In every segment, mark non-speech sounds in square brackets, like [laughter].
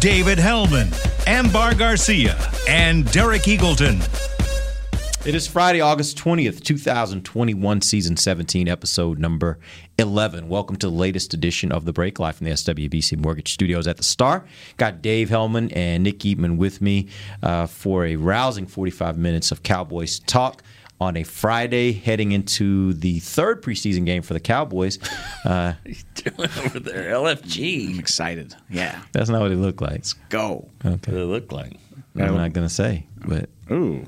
David Hellman, Ambar Garcia, and Derek Eagleton. It is Friday, August 20th, 2021, season 17, episode number 11. Welcome to the latest edition of The Break Live from the SWBC Mortgage Studios at the Star. Got Dave Hellman and Nick Eatman with me uh, for a rousing 45 minutes of Cowboys talk on a Friday, heading into the third preseason game for the Cowboys. [laughs] Uh, doing over there? LFG. I'm excited. Yeah. that's not what it looked like. Go. Okay. What it looked like? I'm not going to say, but Ooh.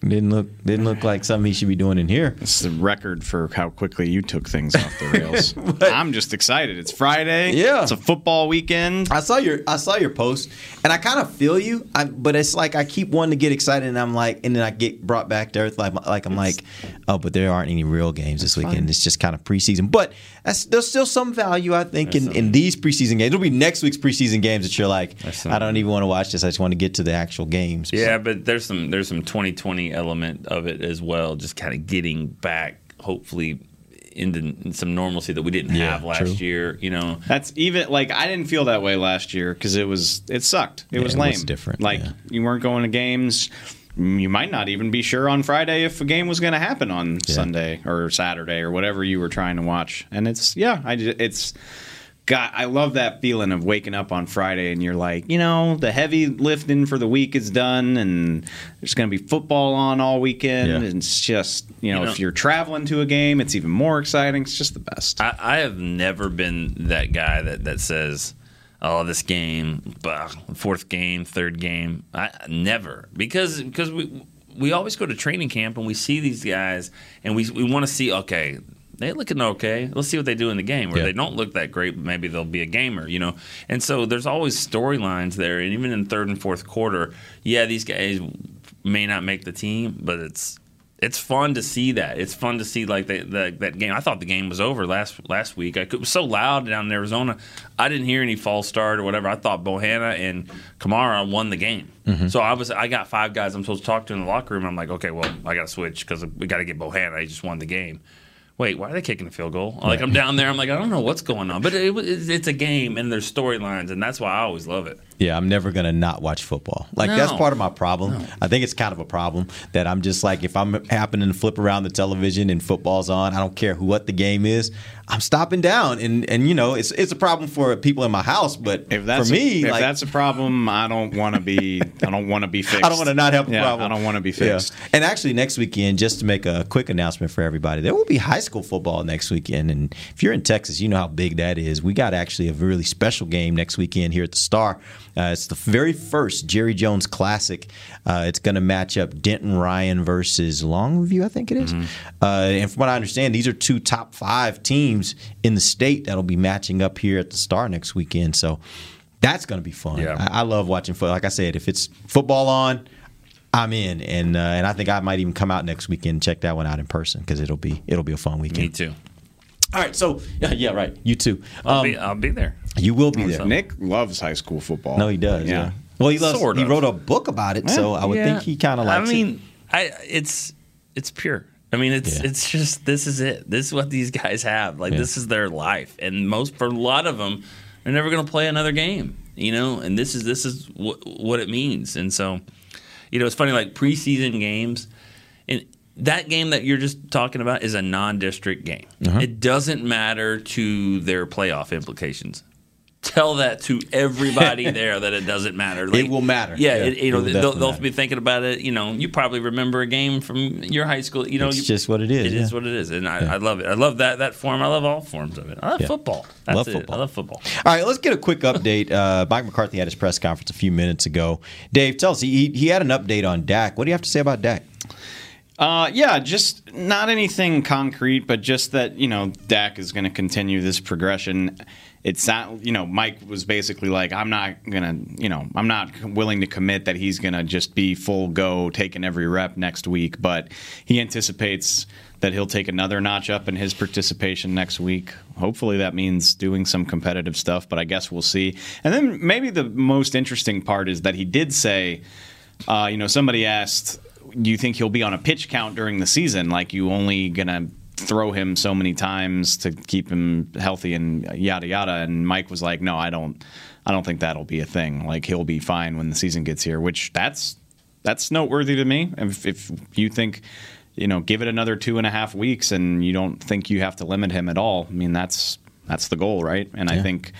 Didn't look didn't look like something he should be doing in here. It's the record for how quickly you took things off the rails. [laughs] I'm just excited. It's Friday. Yeah. It's a football weekend. I saw your I saw your post, and I kind of feel you. I, but it's like I keep wanting to get excited, and I'm like, and then I get brought back to earth. Like, like I'm like, oh, but there aren't any real games this weekend. It's just kind of preseason. But that's, there's still some value, I think, in, in these preseason games. It'll be next week's preseason games that you're like, some- I don't even want to watch this. I just want to get to the actual games. Yeah, but there's some there's some 2020 element of it as well. Just kind of getting back, hopefully, into some normalcy that we didn't Yeah, have last true. year. You know, That's even like I didn't feel that way last year because it was it sucked. It Yeah, was it lame. was different, Like yeah. you weren't going to games. You might not even be sure on Friday if a game was going to happen on Sunday or Saturday or whatever you were trying to watch. And it's yeah, I ju- it's God, I love that feeling of waking up on Friday and you're like, you know, the heavy lifting for the week is done and there's going to be football on all weekend. Yeah. And it's just, you know, You know- if you're traveling to a game, it's even more exciting. It's just the best. I, I have never been that guy that that says. Oh, this game, bah, fourth game, third game. I never because because we we always go to training camp and we see these guys and we we want to see okay they're looking okay. Let's see what they do in the game. Where Yeah. they don't look that great, but maybe they'll be a gamer, you know. And so there's always storylines there, and even in third and fourth quarter, yeah, these guys may not make the team, but it's it's fun to see that. It's fun to see like the, the, that game. I thought the game was over last last week. I it was so loud down in Arizona. I didn't hear any false start or whatever. I thought Bohanna and Kamara won the game. Mm-hmm. So I was I got five guys I'm supposed to talk to in the locker room. I'm like, okay, well I got to switch because we got to get Bohanna. He just won the game. Wait, why are they kicking a field goal? Like I'm down there. I'm like I don't know what's going on, but it, it's a game and there's storylines, and that's why I always love it. Yeah, I'm never gonna not watch football. Like that's part of my problem. I think it's kind of a problem that I'm just like if I'm happening to flip around the television and football's on, I don't care who what the game is. I'm stopping down, and and you know it's it's a problem for people in my house, but If that's for me, a, if like, that's a problem, I don't want to be. I don't want to be fixed. [laughs] I don't want to not have a yeah, problem. I don't want to be Yeah. fixed. And actually, next weekend, just to make a quick announcement for everybody, there will be high school football next weekend. And if you're in Texas, you know how big that is. We got actually a really special game next weekend here at the Star. Uh, it's the very first Jerry Jones Classic. Uh, it's going to match up Denton Ryan versus Longview, I think it is. Uh, and from what I understand, these are two top five teams in the state that'll be matching up here at the Star next weekend. So that's going to be fun. Yeah. I, I love watching football. Like I said, if it's football on, I'm in, and uh, and I think I might even come out next weekend and check that one out in person because it'll be it'll be a fun weekend. Me too. All right, so [laughs] yeah, yeah, right. You too. I'll Um, be I'll be there. you will be there. Nick loves high school football. No, he does. Yeah. Well, he loves. Sort he wrote a book about it, so I would Yeah. think he kind of likes I it. mean, I it's it's pure. I mean, it's Yeah. it's just this is it. This is what these guys have. Like Yeah. this is their life, and most for a lot of them, they're never going to play another game. You know, and this is this is what what it means. And so, you know, it's funny like preseason games, and that game that you're just talking about is a non-district game. Uh-huh. It doesn't matter to their playoff implications. Tell that to everybody [laughs] there that it doesn't matter. It will matter. Yeah, Yeah, it, you know they'll, they'll be thinking about it. You know, you probably remember a game from your high school. You know, It's you- just what it is, It is yeah. what it is, and I, I love it. I love that that form. I love all forms of it. I love Yeah. football. That's Love it. football. I love football. All right, let's get a quick update. Uh, Mike McCarthy had his press conference a few minutes ago. Dave, tell us he he had an update on Dak. What do you have to say about Dak? Uh, yeah, just not anything concrete, but just that you know Dak is going to continue this progression. It's not, you know, Mike was basically like, I'm not gonna, you know, I'm not willing to commit that he's gonna just be full go, taking every rep next week, but he anticipates that he'll take another notch up in his participation next week. Hopefully that means doing some competitive stuff, but I guess we'll see. And then maybe the most interesting part is that he did say, uh, you know, somebody asked do you think he'll be on a pitch count during the season? Like you only gonna throw him so many times to keep him healthy and yada yada. And Mike was like, no, I don't, I don't think that'll be a thing. Like he'll be fine when the season gets here. Which that's that's noteworthy to me. If, if you think, you know, give it another two and a half weeks and you don't think you have to limit him at all. I mean, that's that's the goal, right? And yeah. I think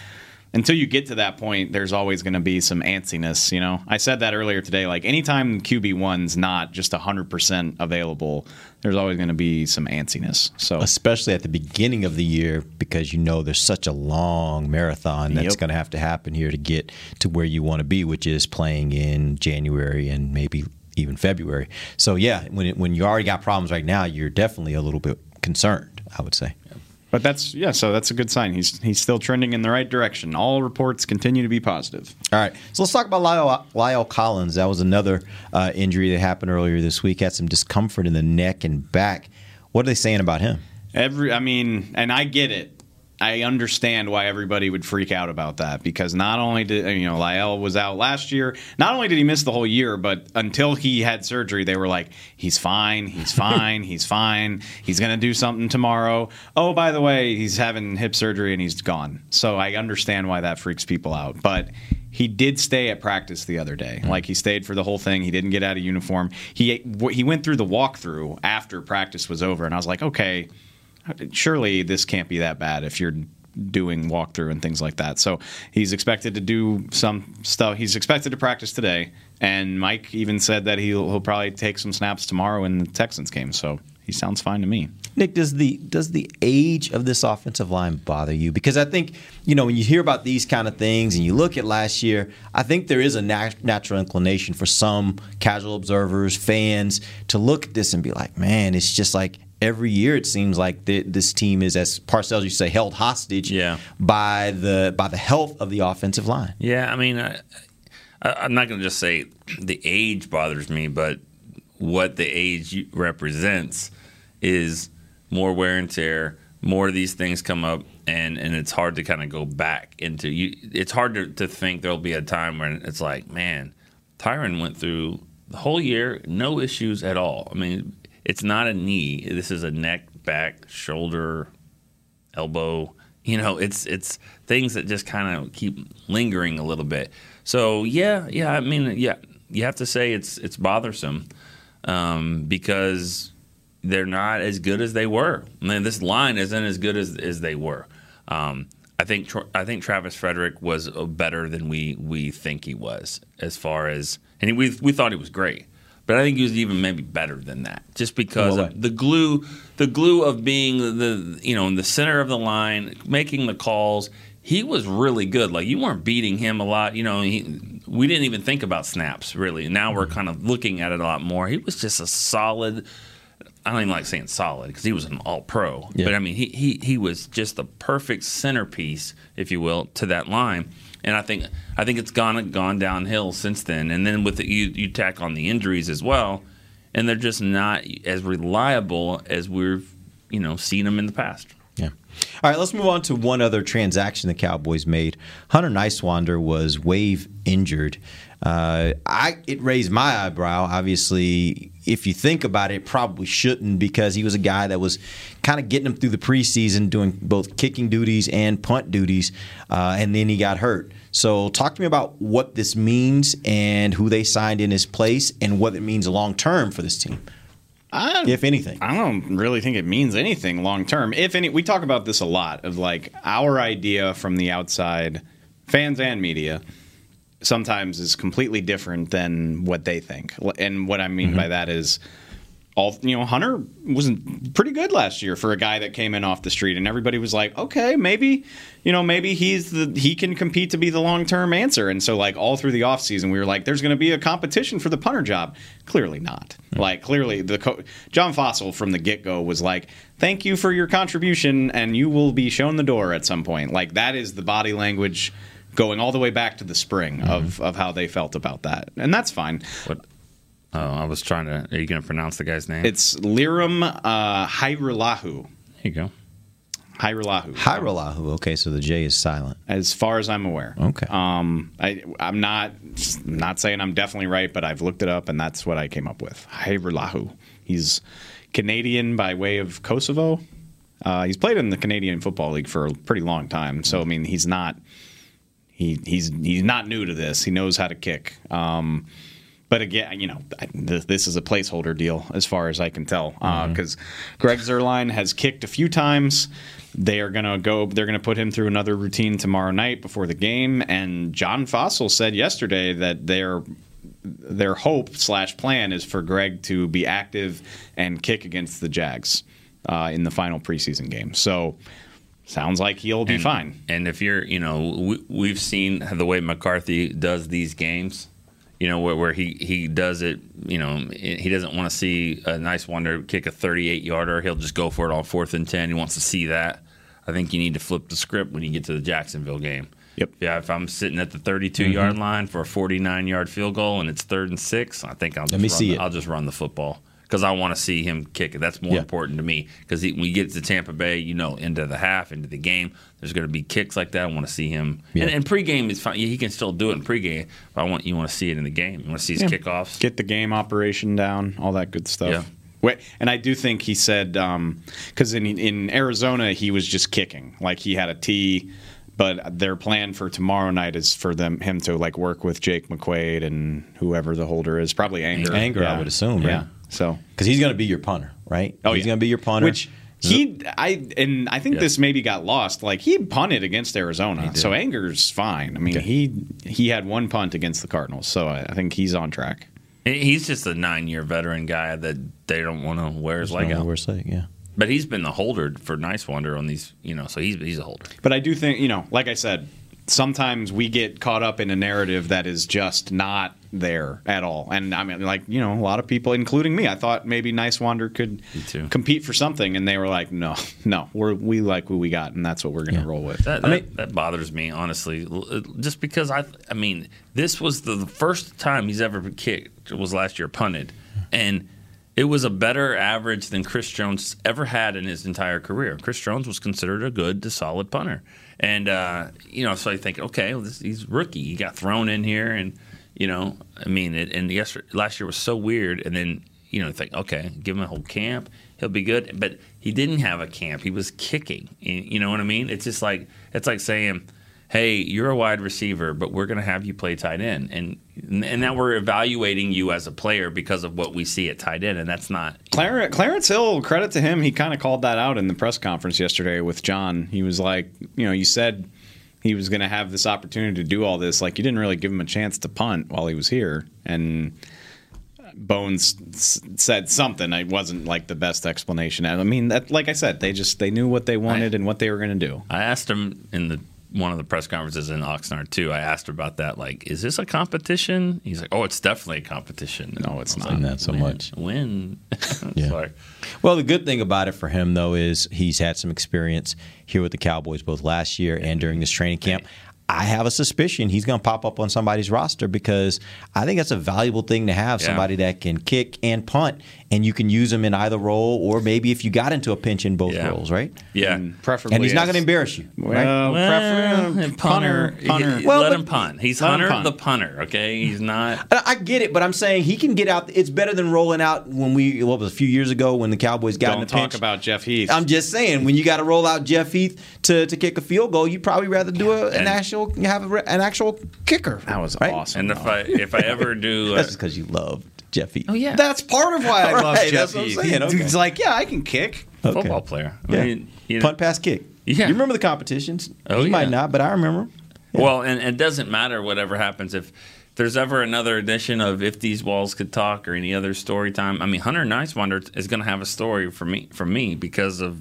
until you get to that point, there's always going to be some antsiness. You know, I said that earlier today. Like anytime QB one's not just hundred percent available, there's always going to be some antsiness. So especially at the beginning of the year, because you know there's such a long marathon that's yep. going to have to happen here to get to where you want to be, which is playing in January and maybe even February. So yeah, when it, when you already got problems right now, you're definitely a little bit concerned. I would say. But that's yeah, so that's a good sign. He's he's still trending in the right direction. All reports continue to be positive. All right, so let's talk about Lyle, La'el Collins. That was another uh, injury that happened earlier this week. Had some discomfort in the neck and back. What are they saying about him? Every, I mean, and I get it. I understand why everybody would freak out about that because not only did you know La'el was out last year, not only did he miss the whole year, but until he had surgery, they were like, "He's fine, he's fine, he's fine, he's gonna do something tomorrow." Oh, by the way, he's having hip surgery and he's gone. So I understand why that freaks people out, but he did stay at practice the other day. Mm-hmm. Like he stayed for the whole thing. He didn't get out of uniform. He he went through the walkthrough after practice was over, and I was like, okay surely this can't be that bad if you're doing walkthrough and things like that. So he's expected to do some stuff. He's expected to practice today, and Mike even said that he'll, he'll probably take some snaps tomorrow in the Texans game. So he sounds fine to me. Nick, does the does the age of this offensive line bother you? Because I think you know when you hear about these kind of things and you look at last year, I think there is a nat- natural inclination for some casual observers, fans, to look at this and be like, "Man, it's just like every year it seems like the, this team is, as Parcells used to say, held hostage yeah. by the by the health of the offensive line. Yeah, I mean, I, I'm not going to just say the age bothers me, but what the age represents is more wear and tear. More of these things come up, and, and it's hard to kind of go back into you. It's hard to, to think there'll be a time when it's like, man, Tyron went through the whole year, no issues at all. I mean, it's not a knee. This is a neck, back, shoulder, elbow. You know, it's it's things that just kind of keep lingering a little bit. So yeah, yeah. I mean, yeah, you have to say it's it's bothersome um, because they're not as good as they were. I mean, this line isn't as good as as they were. Um, I think I think Travis Frederick was better than we we think he was as far as and we we thought he was great but I think he was even maybe better than that, just because the glue, the glue of being the you know in the center of the line, making the calls. He was really good. Like you weren't beating him a lot. You know, he, we didn't even think about snaps really. Now we're kind of looking at it a lot more. He was just a solid. I don't even like saying solid because he was an all pro. Yeah. But I mean, he, he he was just the perfect centerpiece, if you will, to that line and I think I think it's gone gone downhill since then. And then with the, you you tack on the injuries as well, and they're just not as reliable as we've you know seen them in the past. Yeah. All right, let's move on to one other transaction the Cowboys made. Hunter Niswander was wave injured. Uh, I it raised my eyebrow. Obviously, if you think about it, probably shouldn't because he was a guy that was kind of getting him through the preseason, doing both kicking duties and punt duties, uh, and then he got hurt. So, talk to me about what this means and who they signed in his place, and what it means long term for this team. I, if anything, I don't really think it means anything long term. If any, we talk about this a lot of like our idea from the outside, fans and media sometimes is completely different than what they think. And what I mean mm-hmm. by that is all you know, Hunter was pretty good last year for a guy that came in off the street, and everybody was like, okay, maybe, you know, maybe he's the he can compete to be the long term answer. And so like all through the offseason, we were like, there's going to be a competition for the punter job. Clearly not. Like clearly the co- John Fassel from the get go was like, thank you for your contribution, and you will be shown the door at some point. Like that is the body language. Going all the way back to the spring of, of how they felt about that, and that's fine. What? Oh, I was trying to. Are you going to pronounce the guy's name? It's Lirim uh, Hajrullahu. Here you go. Hajrullahu. Hyrolahu. Okay, so the J is silent. as far as I'm aware. Okay. Um, I I'm not not saying I'm definitely right, but I've looked it up and that's what I came up with. Hajrullahu. He's Canadian by way of Kosovo. Uh, he's played in the Canadian Football League for a pretty long time, so I mean he's not he he's he's not new to this. He knows how to kick. Um, but again, you know, this is a placeholder deal as far as I can tell, because Greg Zuerlein has kicked a few times. They are gonna go. They're gonna put him through another routine tomorrow night before the game. And John Fassel said yesterday that their their hope slash plan is for Greg to be active and kick against the Jags uh, in the final preseason game. So sounds like he'll be and, fine. And if you're, you know, we, we've seen the way McCarthy does these games. You know, where, where he he does it. You know, he doesn't want to see a Niswander kick a 38 yarder. He'll just go for it on fourth and ten. He wants to see that. I think you need to flip the script when you get to the Jacksonville game. Yep. Yeah, if I'm sitting at the 32 mm-hmm. yard line for a 49 yard field goal and it's third and six, I think I'll just me run see it. I'll just run the football because I want to see him kick it. That's more Yeah. important to me because when you get to Tampa Bay, you know, into the half, into the game, there's going to be kicks like that. I want to see him. Yeah. And, and pregame is fine. He can still do it in pregame, but I want you want to see it in the game. You want to see his kickoffs. get the game operation down, all that good stuff. Yeah. Wait, and I do think he said um, because in in Arizona he was just kicking, like he had a tee, but their plan for tomorrow night is for them him to like work with Jake McQuaid and whoever the holder is, probably Anger. Anger, I would assume, right? Yeah. So Because he's going to be your punter, right? Oh, he's yeah. going to be your punter. Which he, I, and I think Yeah. this maybe got lost. Like he punted against Arizona, so Anger's fine. I mean, Okay. he he had one punt against the Cardinals, so I, I think he's on track. He's just a nine year veteran guy that they don't want to wear his leg don't know out. where it's like, yeah. But he's been the holder for Niswander on these, you know, so he's he's a holder. But I do think, you know, like I said, sometimes we get caught up in a narrative that is just not there at all. And I mean, like, you know, a lot of people, including me, I thought maybe Niswander could compete for something. And they were like, no, no, we're, we like what we got. And that's what we're going to roll with. That, I mean- that bothers me honestly, uh, just because I, I mean, this was the, the first time he's ever been kicked was last year punted, and it was a better average than Chris Jones ever had in his entire career. Chris Jones was considered a good to solid punter, and uh, you know, so I think, okay, well, this, he's rookie. He got thrown in here, and you know, I mean, it, and yesterday, last year was so weird, and then you know, think, okay, give him a whole camp, he'll be good. But he didn't have a camp; he was kicking. You you know what I mean? It's just like it's like saying, "Hey, you're a wide receiver, but we're going to have you play tight end," and and now we're evaluating you as a player because of what we see at tight end, and that's not. Clarence, Clarence Hill, credit to him, he kind of called that out in the press conference yesterday with John. He was like, you know, you said he was going to have this opportunity to do all this. Like, you didn't really give him a chance to punt while he was here. And Bones said something. It wasn't like the best explanation. I mean, that, like I said, they just they knew what they wanted and what they were going to do. I asked him in the one of the press conferences in Oxnard too. I asked him about that. Like, is this a competition? He's like, "Oh, it's definitely a competition." No, it's not. like, Not so "When? much." Win. [laughs] Yeah. Sorry. Well, the good thing about it for him, though, is he's had some experience here with the Cowboys both last year and during this training camp. I have a suspicion he's going to pop up on somebody's roster because I think that's a valuable thing to have Yeah. somebody that can kick and punt, and you can use them in either role, or maybe if you got into a pinch in both Yeah. roles, right? Yeah. And mm. preferably, And he's not going to embarrass you. right? Well, Well, prefer- punter, punter. he- Well, let but- him punt. He's Let Hunter punt. the punter. Okay, he's not. I I get it, but I'm saying he can get out. It's better than rolling out when we what was a few years ago when the Cowboys got in Don't a talk pinch. about Jeff Heath. I'm just saying when you got to roll out Jeff Heath to, to kick a field goal, you'd probably rather do a, an And- actual have an actual kicker. that was right? awesome. And if I if I ever do, uh, [laughs] That's because you love Jeff Heath. oh yeah, That's part of why I All love right, Jeff that's what I'm Heath. saying, okay. He's like, yeah, I can kick. Okay. football player. I Yeah. mean, you know- Punt, pass, kick. Yeah. You remember the competitions? Oh, you yeah. might not, but I remember. 'em. Well, and and it doesn't matter whatever happens if there's ever another edition of If These Walls Could Talk or any other story time, I mean, Hunter Niswander is going to have a story for me for me because of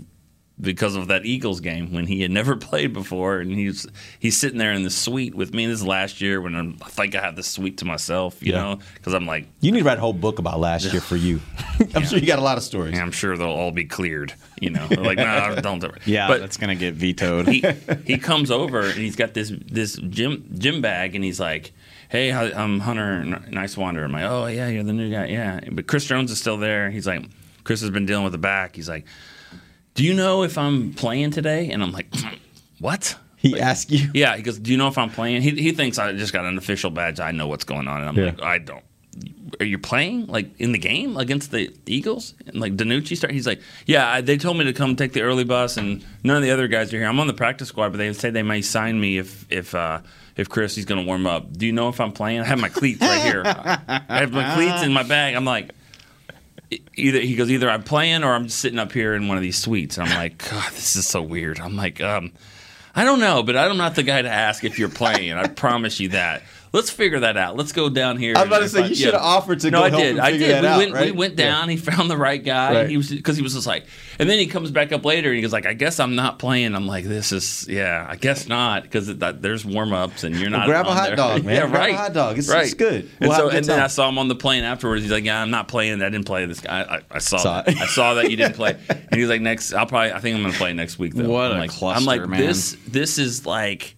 because of that Eagles game when he had never [laughs] played before, and he's he's sitting there in the suite with me. This is last year when I'm, I think I had the suite to myself, you Yeah. know, because I'm like, You need to write a whole book about last year for you. [laughs] [laughs] I'm sure you got a lot of stories. I'm sure they'll all be cleared, you know. They're like, no, don't do. Yeah, but that's gonna get vetoed. he he comes over and he's got this this gym gym bag and he's like, "Hey, I'm Hunter Niswander." I'm like, "Oh yeah, you're the new guy, yeah." But Chris Jones is still there. He's like, Chris has been dealing with the back. He's like, "Do you know if I'm playing today?" And I'm like, [clears throat] "What?" He asked you. Yeah, he goes, "Do you know if I'm playing?" He he thinks I just got an official badge. I know what's going on, and I'm Yeah. like, "I don't." Are you playing like in the game against the Eagles? And like DiNucci start, he's like, "Yeah, I, they told me to come take the early bus, and none of the other guys are here. I'm on the practice squad, but they say they may sign me if if uh, if Chris he's going to warm up. Do you know if I'm playing? I have my cleats right here. I have my cleats in my bag. I'm like." Either he goes, either I'm playing or I'm just sitting up here in one of these suites. And I'm like, God, this is so weird. I'm like, um, I don't know, but I'm not the guy to ask if you're playing. I promise you that. Let's figure that out. Let's go down here. I was about to say, if you should have offered to no, go I help did. him I did. that we out, went. We right? went Yeah. down. He found the right guy. Right. He was because he was just like, and then he comes back up later and he goes like, I guess I'm not playing. I'm like, this is yeah, I guess not because there's warm ups and you're not. grab a hot there. dog, [laughs] man. yeah, Grab a right. hot dog. It's- right. it's good. And We'll have so a good and then. I saw him on the plane afterwards. He's like, yeah, I'm not playing. I didn't play this guy. I, I saw, Saw that. it. I saw that you didn't play. [laughs] And he's like, next, I'll probably. I think I'm going to play next week though. What I'm a like, cluster, I'm like this. This is like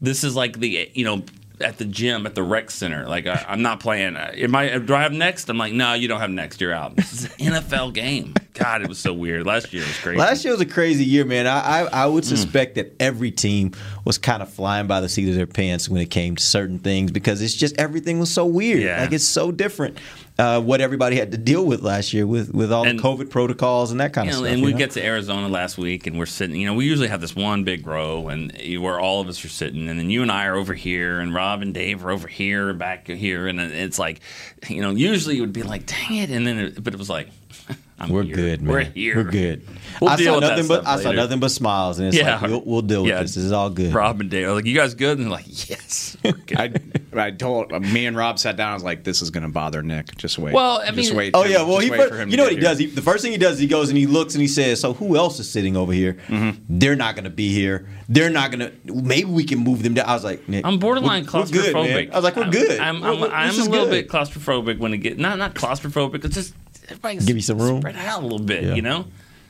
this is like the you know at the gym at the rec center. Like I, I'm not playing. Am I? Do I have next? I'm like, no, you don't have next. You're out. This is an NFL game. God, it was so weird. Last year was crazy. Last year was a crazy year, man. I I, I Hmm. would suspect that every team was kind of flying by the seat of their pants when it came to certain things because it's just everything was so weird. Yeah. Like it's so different. Uh, what everybody had to deal with last year with with all And- the COVID protocols and that kind of know, stuff. and we know? get to Arizona last week, and we're sitting. You know, we usually have this one big row, and where all of us are sitting, and then you and I are over here, and Rob and Dave are over here, back here, and it's like, you know, usually it would be like, dang it, and then, it, but it was like, [laughs] I'm We're here. good, man. We're here. We're good. We'll I deal saw with that nothing but I saw nothing but smiles, and it's Yeah. like we'll, we'll deal with Yeah. this. This is all good. Rob and Dave, I was like, you guys good? And they're like, yes. [laughs] I, I told me and Rob sat down. I was like, "This is going to bother Nick. Just wait. Well, I just mean- wait. Oh yeah, well he wait fir- for him you know what he here. does. He, the first thing he does, he goes and he looks and he says, "So who else is sitting over here? Mm-hmm. They're not going to be here. They're not going to. Maybe we can move them down." I was like, Nick, I'm borderline we're- we're good, man. claustrophobic. I was like, "We're I'm- good. I'm, I'm, I'm a little good." bit claustrophobic when it get not not claustrophobic. It's just everybody Give you some room? spread out a little bit, Yeah. you know.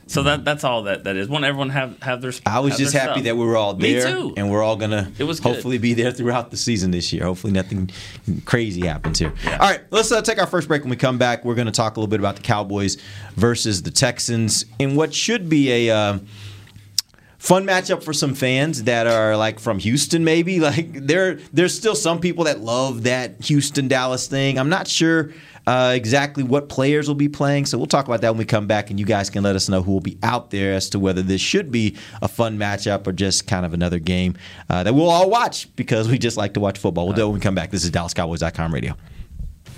So that that's all that that is. Want everyone have have their. I was just happy stuff. that we were all Me there, too. and we're all gonna It was good. hopefully be there throughout the season this year. Hopefully, nothing crazy happens here. Yeah. All right, let's uh, take our first break. When we come back, we're going to talk a little bit about the Cowboys versus the Texans in what should be a. Uh, Fun matchup for some fans that are like from Houston, maybe. [laughs] Like there, there's still some people that love that Houston Dallas thing. I'm not sure uh, exactly what players will be playing, so we'll talk about that when we come back, and you guys can let us know who will be out there as to whether this should be a fun matchup or just kind of another game uh, that we'll all watch because [laughs] we just like to watch football. We'll do it when we come back. This is DallasCowboys.com radio.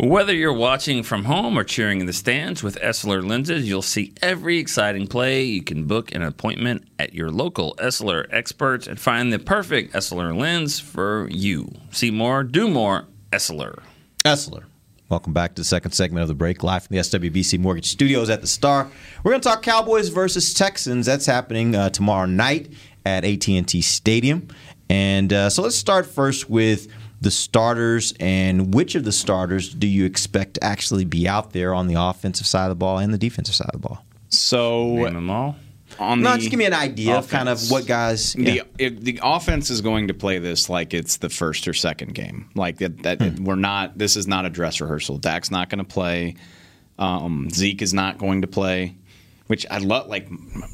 Whether you're watching from home or cheering in the stands with Essilor lenses, you'll see every exciting play. You can book an appointment at your local Essilor experts and find the perfect Essilor lens for you. See more, do more, Essilor. Essilor. Welcome back to the second segment of the break, live from the SWBC Mortgage Studios at the Star. We're going to talk Cowboys versus Texans. That's happening uh, tomorrow night at AT&T Stadium. And uh, so let's start first with the starters and which of the starters do you expect to actually be out there on the offensive side of the ball and the defensive side of the ball? So Name them all. on no, the just give me an idea of kind of what guys. Yeah. The if the offense is going to play this like it's the first or second game. Like that, that Hmm. we're not. This is not a dress rehearsal. Dak's not going to play. Um, Zeke is not going to play. Which I love. Like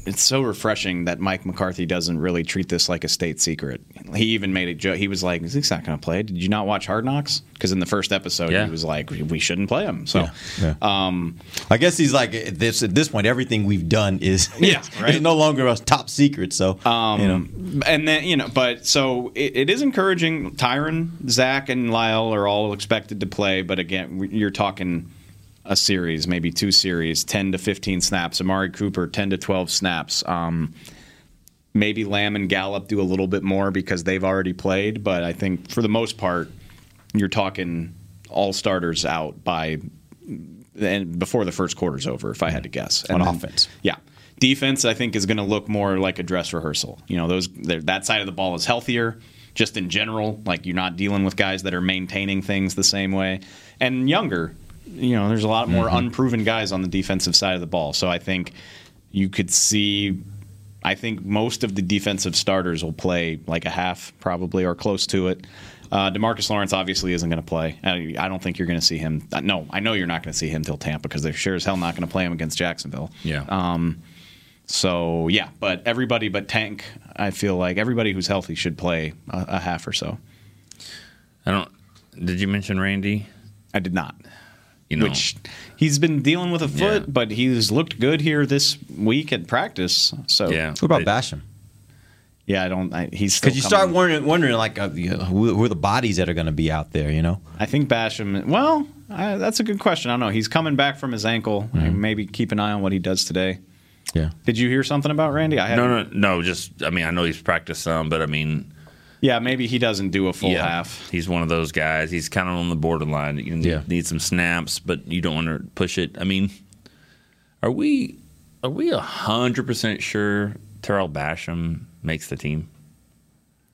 it's so refreshing that Mike McCarthy doesn't really treat this like a state secret. He even made a joke. He was like, "He's not going to play." Did you not watch Hard Knocks? Because in the first episode, Yeah. he was like, "We shouldn't play him." So. Yeah. Um, I guess he's like at this at this point. Everything we've done is [laughs] Yeah, is right. no longer a top secret. So Um, you know, and then you know, but so it, it is encouraging. Tyron, Zack, and Lyle are all expected to play, but again, you're talking a series, maybe two series, ten to fifteen snaps. Amari Cooper, ten to twelve snaps. Um, maybe Lamb and Gallup do a little bit more because they've already played, but I think for the most part, you're talking all starters out by and before the first quarter's over, if I had to guess. On then- offense. yeah. Defense, I think, is going to look more like a dress rehearsal. You know, those that side of the ball is healthier, just in general. Like you're not dealing with guys that are maintaining things the same way, and younger. You know, there's a lot more unproven guys on the defensive side of the ball. So I think you could see. I think most of the defensive starters will play like a half, probably, or close to it. Uh, Demarcus Lawrence obviously isn't going to play. I, I don't think you're going to see him. uh, No, I know you're not going to see him till Tampa because they're sure as hell not going to play him against Jacksonville. Yeah. Um, so yeah, but everybody but Tank, I feel like everybody who's healthy should play a, a half or so. I don't. Did you mention Randy? I did not. You know, Which he's been dealing with a foot, Yeah. but he's looked good here this week at practice. So yeah. what about Basham? yeah, I don't. I, he's Because you coming- start wondering, wondering like uh, you know, who, who are the bodies that are going to be out there? You know, I think Basham. Well, I, that's a good question. I don't know. He's coming back from his ankle. Maybe keep an eye on what he does today. yeah. Did you hear something about Randy? I No, haven't- no, no. Just I mean, I know he's practiced some, but I mean, Yeah, maybe he doesn't do a full yeah, half. He's one of those guys. He's kind of on the borderline. You need, Yeah. need some snaps, but you don't want to push it. I mean, are we are we hundred percent sure Tarell Basham makes the team?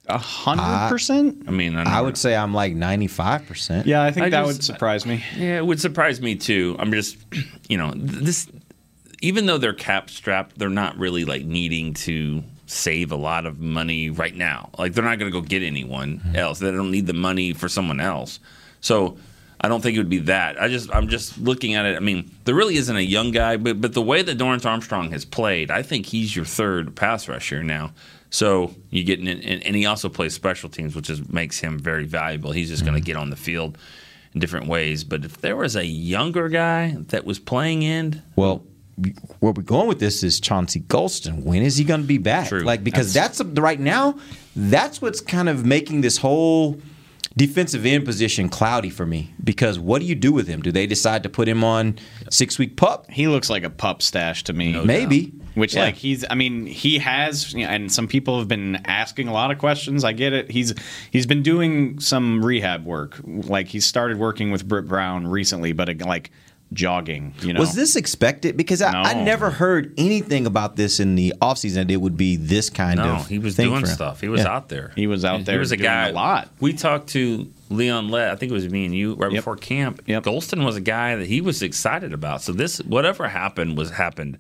A hundred percent. I mean, I, I would say I'm like 95 percent. Yeah, I think I that just- would surprise me. Yeah, it would surprise me too. I'm just, [clears throat] you know, this. Even though they're cap strapped, they're not really like needing to save a lot of money right now. Like they're not going to go get anyone mm-hmm. else. They don't need the money for someone else. So I don't think it would be that. I just I'm just looking at it. I mean, there really isn't a young guy, but but the way that Dorance Armstrong has played, I think he's your third pass rusher now. So you get in, and, and he also plays special teams, which is makes him very valuable. He's just going to mm-hmm. get on the field in different ways. But if there was a younger guy that was playing end, Well, where we're going with this is Chauncey Golston. When is he going to be back? True. Like because that's, right now, that's what's kind of making this whole defensive end position cloudy for me. Because what do you do with him? Do they decide to put him on six week pup? He looks like a pup stash to me. Maybe. Which Yeah. like he's I mean he has you know, and some people have been asking a lot of questions. I get it. He's he's been doing some rehab work. Like he started working with Britt Brown recently, but like jogging. You know, Was this expected? Because I, I never heard anything about this in the offseason that it would be this kind no, of he was thing doing stuff. He was Yeah. out there. He was out there He was a doing guy a lot. We talked to Leon Lett. I think it was me and you right Yep. before camp. Yep. Golston was a guy that he was excited about. So this whatever happened was happened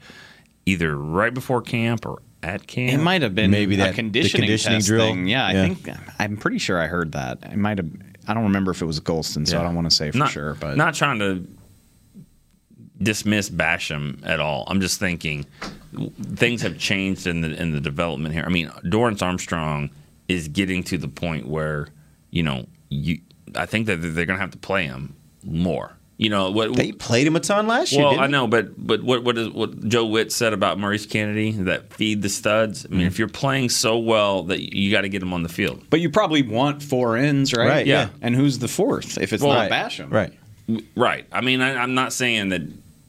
either right before camp or at camp. It might have been Maybe that- a conditioning, conditioning drill? thing. Yeah, I Yeah. think I'm pretty sure I heard that. It might have. I don't remember if it was Golston, so I don't want to say for not, sure. But not trying to dismiss Basham at all. I'm just thinking things have changed in the in the development here. I mean, Dorance Armstrong is getting to the point where you know you. I think that they're going to have to play him more. You know what? They played him a ton last year. Well, I know, but but what what is what Joe Whitt said about Maurice Kennedy that feed the studs? I mean, Mm-hmm. if you're playing so well that you got to get him on the field. but you probably want four ends, right? Right, yeah. And who's the fourth if it's Well, not right, Basham? Right. Right. I mean, I, I'm not saying that,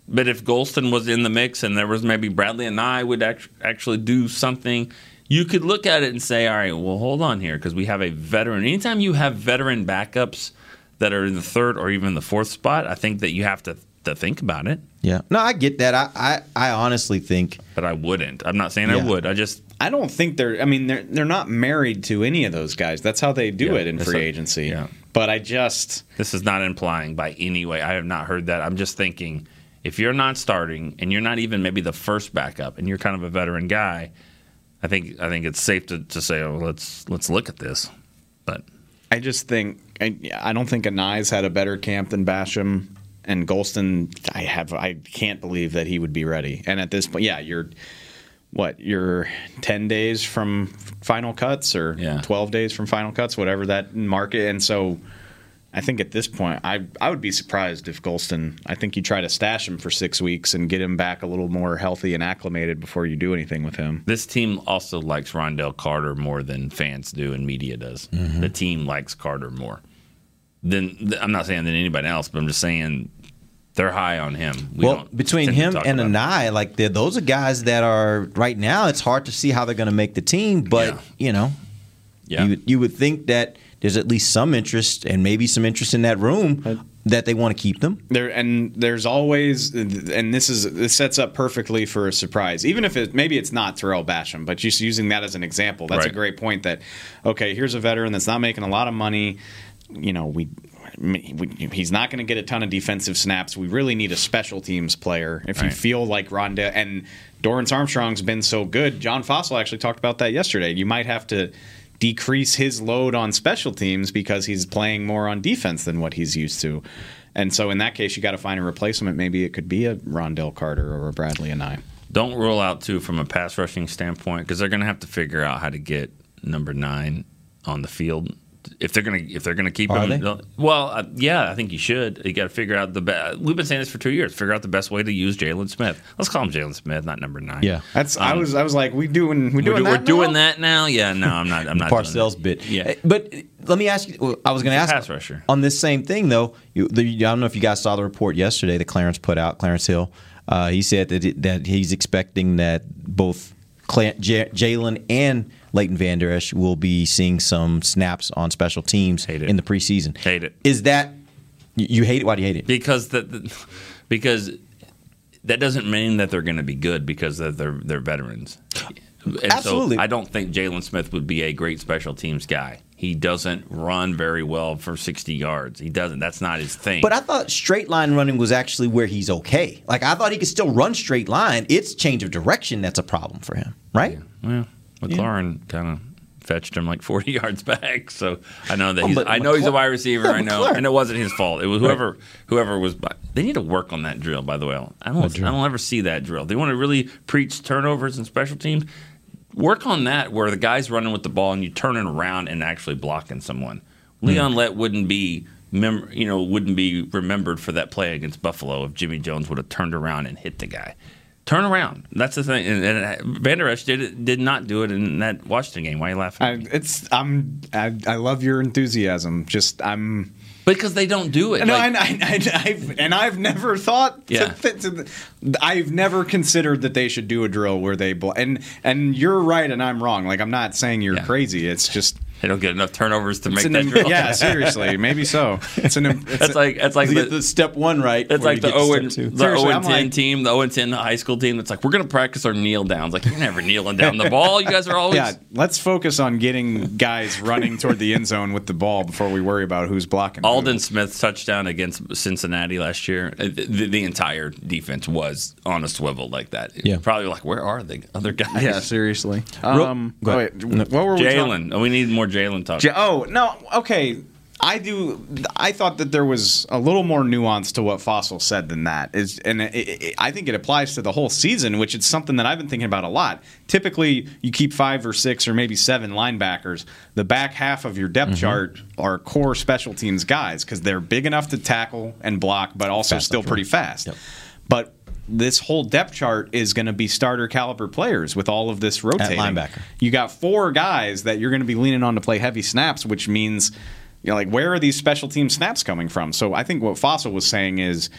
but if Golston was in the mix and there was maybe Bradlee Anae would act, actually do something, you could look at it and say, all right, well, hold on here because we have a veteran. Anytime you have veteran backups that are in the third or even the fourth spot, I think that you have to, to think about it. Yeah. No, I get that. I, I, I honestly think. But I wouldn't. I'm not saying I would. I just I don't think they're. I mean, they're they're not married to any of those guys. That's how they do Yeah, it in free a- agency. yeah. But I just This is not implying by any way. I have not heard that. I'm just thinking if you're not starting and you're not even maybe the first backup and you're kind of a veteran guy, I think I think it's safe to, to say, oh, let's let's look at this. But I just think I, I don't think Anae's had a better camp than Basham and Golston. I have I can't believe that he would be ready. And at this point, yeah, you're what you're ten days from final cuts or Yeah. twelve days from final cuts, whatever that market. And so I think at this point, I I would be surprised if Golston. I think you try to stash him for six weeks and get him back a little more healthy and acclimated before you do anything with him. this team also likes Ron'Dell Carter more than fans do and media does. Mm-hmm. The team likes Carter more. Than I'm not saying than anybody else, but I'm just saying they're high on him. We well, between him and about it. Anae, like those are guys that are right now. It's hard to see how they're going to make the team, but Yeah. you know, Yeah. you you would think that there's at least some interest and maybe some interest in that room that they want to keep them. There and there's always and this is this sets up perfectly for a surprise. Even if it maybe it's not Tarell Basham, but just using that as an example, that's a great point. That okay, here's a veteran that's not making a lot of money. You know, we. we he's not going to get a ton of defensive snaps. We really need a special teams player. If you feel like Ronda and Dorance Armstrong's been so good, John Fassel actually talked about that yesterday. You might have to decrease his load on special teams because he's playing more on defense than what he's used to. And so in that case, you got to find a replacement. Maybe it could be a Ron'Dell Carter or a Bradlee Anae. Don't rule out too from a pass rushing standpoint because they're going to have to figure out how to get number nine on the field if they're going to if they're going to keep Are him. they? Well, uh, yeah, I think you should. You got to figure out the best. We've been saying this for two years. Figure out the best way to use Jaylon Smith. Let's call him Jaylon Smith, not number nine. Yeah. That's I Um, was I was like, we doing we We're, doing do- that we're doing now? that now. Yeah, no, I'm not. I'm not. Parcells bit. Yeah. Uh, But let me ask you. I was going to ask pass rusher. on this same thing though. You, the, I don't know if you guys saw the report yesterday that Clarence put out. Clarence Hill. Uh, he said that it, that he's expecting that both Cla- J- Jaylon and Leighton Vander Esch will be seeing some snaps on special teams in the preseason. Hate it. Is that you hate it? Why do you hate it? because the, the because that doesn't mean that they're going to be good because they're they're, they're veterans. And Absolutely. So I don't think Jaylon Smith would be a great special teams guy. He doesn't run very well for 60 yards. He doesn't. That's not his thing. But I thought straight line running was actually where he's okay. Like I thought he could still run straight line. It's change of direction that's a problem for him, right? Yeah. well, McLaurin kind of fetched him like 40 [laughs] yards back. So I know that Oh, he's, I know he's a wide receiver. Yeah, I know, McLaurin. and it wasn't his fault. It was whoever whoever was. They need to work on that drill. By the way, I don't. I don't ever see that drill. They want to really preach turnovers and special teams. Work on that where the guy's running with the ball and you turn it around and actually blocking someone. Leon hmm. Lett wouldn't be. Mem- you know, wouldn't be remembered for that play against Buffalo if Jimmie Jones would have turned around and hit the guy. Turn around. That's the thing. And, and uh, Van Der Esch did it, did not do it in that Washington game. Why are you laughing? I, it's I'm I, I love your enthusiasm. Just I'm because they don't do it. No, Like- I, I, I, I've, and I've never thought. to- Yeah. to- to- I've never considered that they should do a drill where they bl- and and you're right and I'm wrong. Like I'm not saying you're Yeah. crazy. It's just They don't get enough turnovers to It's make an- that drill. yeah, seriously, maybe so. It's an. [laughs] It's That's like that's like To the, the step one right. It's like the get to 0 step and, the Seriously, 0 I'm and 10 like- team, the 0 and 10 high school team. It's like we're gonna practice our kneel downs. Like you're never kneeling down the ball. You guys are always yeah, let's focus on getting guys running toward the end zone with the ball before we worry about who's blocking. who. Aldon Smith's touchdown against Cincinnati last year. uh, The, the entire defense was on a swivel like that. Yeah. probably like where are the other guys? Yeah, seriously. Real- Um, go oh, ahead. wait, what were we talking? Jaylon. We need more Jaylon talk. J- oh no, okay. I do. I thought that there was a little more nuance to what Fassel said than that. Is and it, it, I think it applies to the whole season, which is something that I've been thinking about a lot. Typically, you keep five or six or maybe seven linebackers. The back half of your depth mm-hmm. chart are core special teams guys because they're big enough to tackle and block, but also Fast still pretty right. fast. Yep. But this whole depth chart is going to be starter caliber players with all of this rotating. linebacker. You got four guys that you're going to be leaning on to play heavy snaps, which means you know, like where are these special team snaps coming from? So I think what Fassel was saying is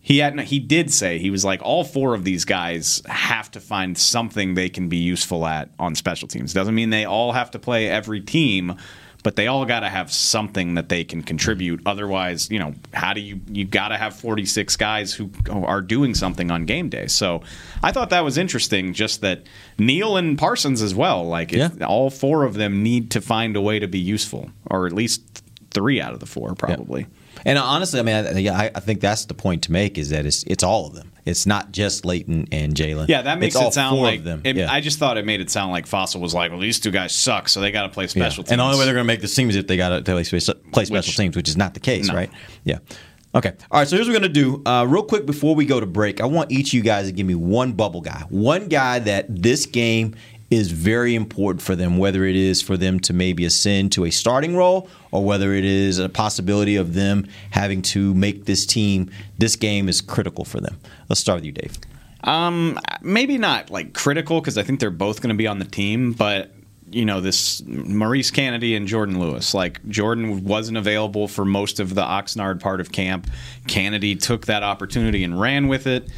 he had he did say he was like all four of these guys have to find something they can be useful at on special teams. Doesn't mean they all have to play every team, but they all got to have something that they can contribute. Otherwise, you know, how do you you got to have 46 guys who are doing something on game day. So I thought that was interesting just that Neal and Parsons as well, like if Yeah. all four of them need to find a way to be useful or at least 3 out of the 4 probably. And honestly, I mean, I, I- think that's the point to make is that it's it's all of them. It's not just Leighton and Jaylon. Yeah, that makes It's it sound like them. it- yeah. I just thought it made it sound like Fassel was like, well, these two guys suck, so they got to play Yeah. special teams. And the only way they're going to make this team is if they got to play, play special Which- teams, which is not the case, No. right? Yeah. Okay. All right. So here's what we're going to do. Uh, real quick before we go to break, I want each of you guys to give me one bubble guy, one guy that this game is very important for them, whether it is for them to maybe ascend to a starting role or whether it is a possibility of them having to make this team, this game is critical for them. Let's start with you, Dave. Um, maybe not like critical because I think they're both going to be on the team, but you know this Maurice Canady and Jourdan Lewis. Like Jourdan wasn't available for most of the Oxnard part of camp. Canady took that opportunity and ran with it.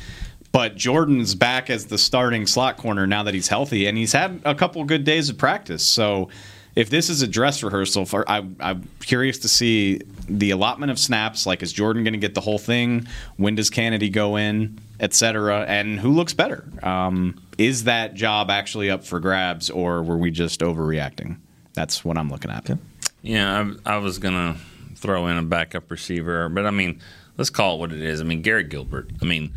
But Jourdan's back as the starting slot corner now that he's healthy, and he's had a couple good days of practice. So, if this is a dress rehearsal, for I, I'm curious to see the allotment of snaps. Like, is Jourdan going to get the whole thing? When does Canady go in, et cetera? And who looks better? Um, is that job actually up for grabs, or were we just overreacting? That's what I'm looking at. Yeah, I, I was gonna throw in a backup receiver, but I mean, let's call it what it is. I mean, Garrett Gilbert. I mean,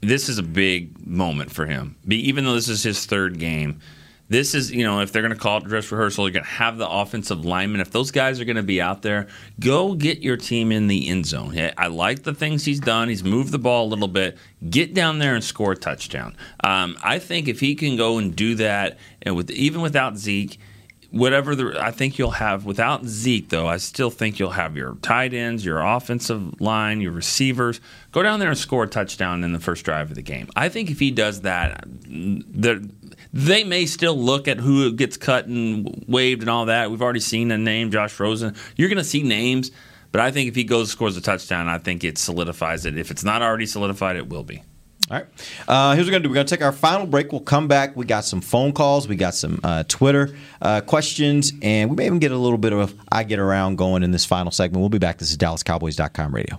this is a big moment for him. Even though this is his third game, this is you know if they're gonna call it dress rehearsal, you're gonna have the offensive lineman. If those guys are gonna be out there, go get your team in the end zone. I like the things he's done. He's moved the ball a little bit. Get down there and score a touchdown. Um, I think if he can go and do that, and with even without Zeke whatever the I think you'll have without Zeke though, I still think you'll have your tight ends, your offensive line, your receivers. Go down there and score a touchdown in the first drive of the game. I think if he does that, they're- may still look at who gets cut and waived and all that. We've already seen a name, Josh Rosen. You're going to see names, but I think if he goes scores a touchdown, I think it solidifies it. If it's not already solidified, it will be. All right. Uh, here's what we're going to do. We're going to take our final break. We'll come back. We got some phone calls. We got some uh, Twitter uh, questions. And we may even get a little bit of I Get Around going in this final segment. We'll be back. This is DallasCowboys.com radio.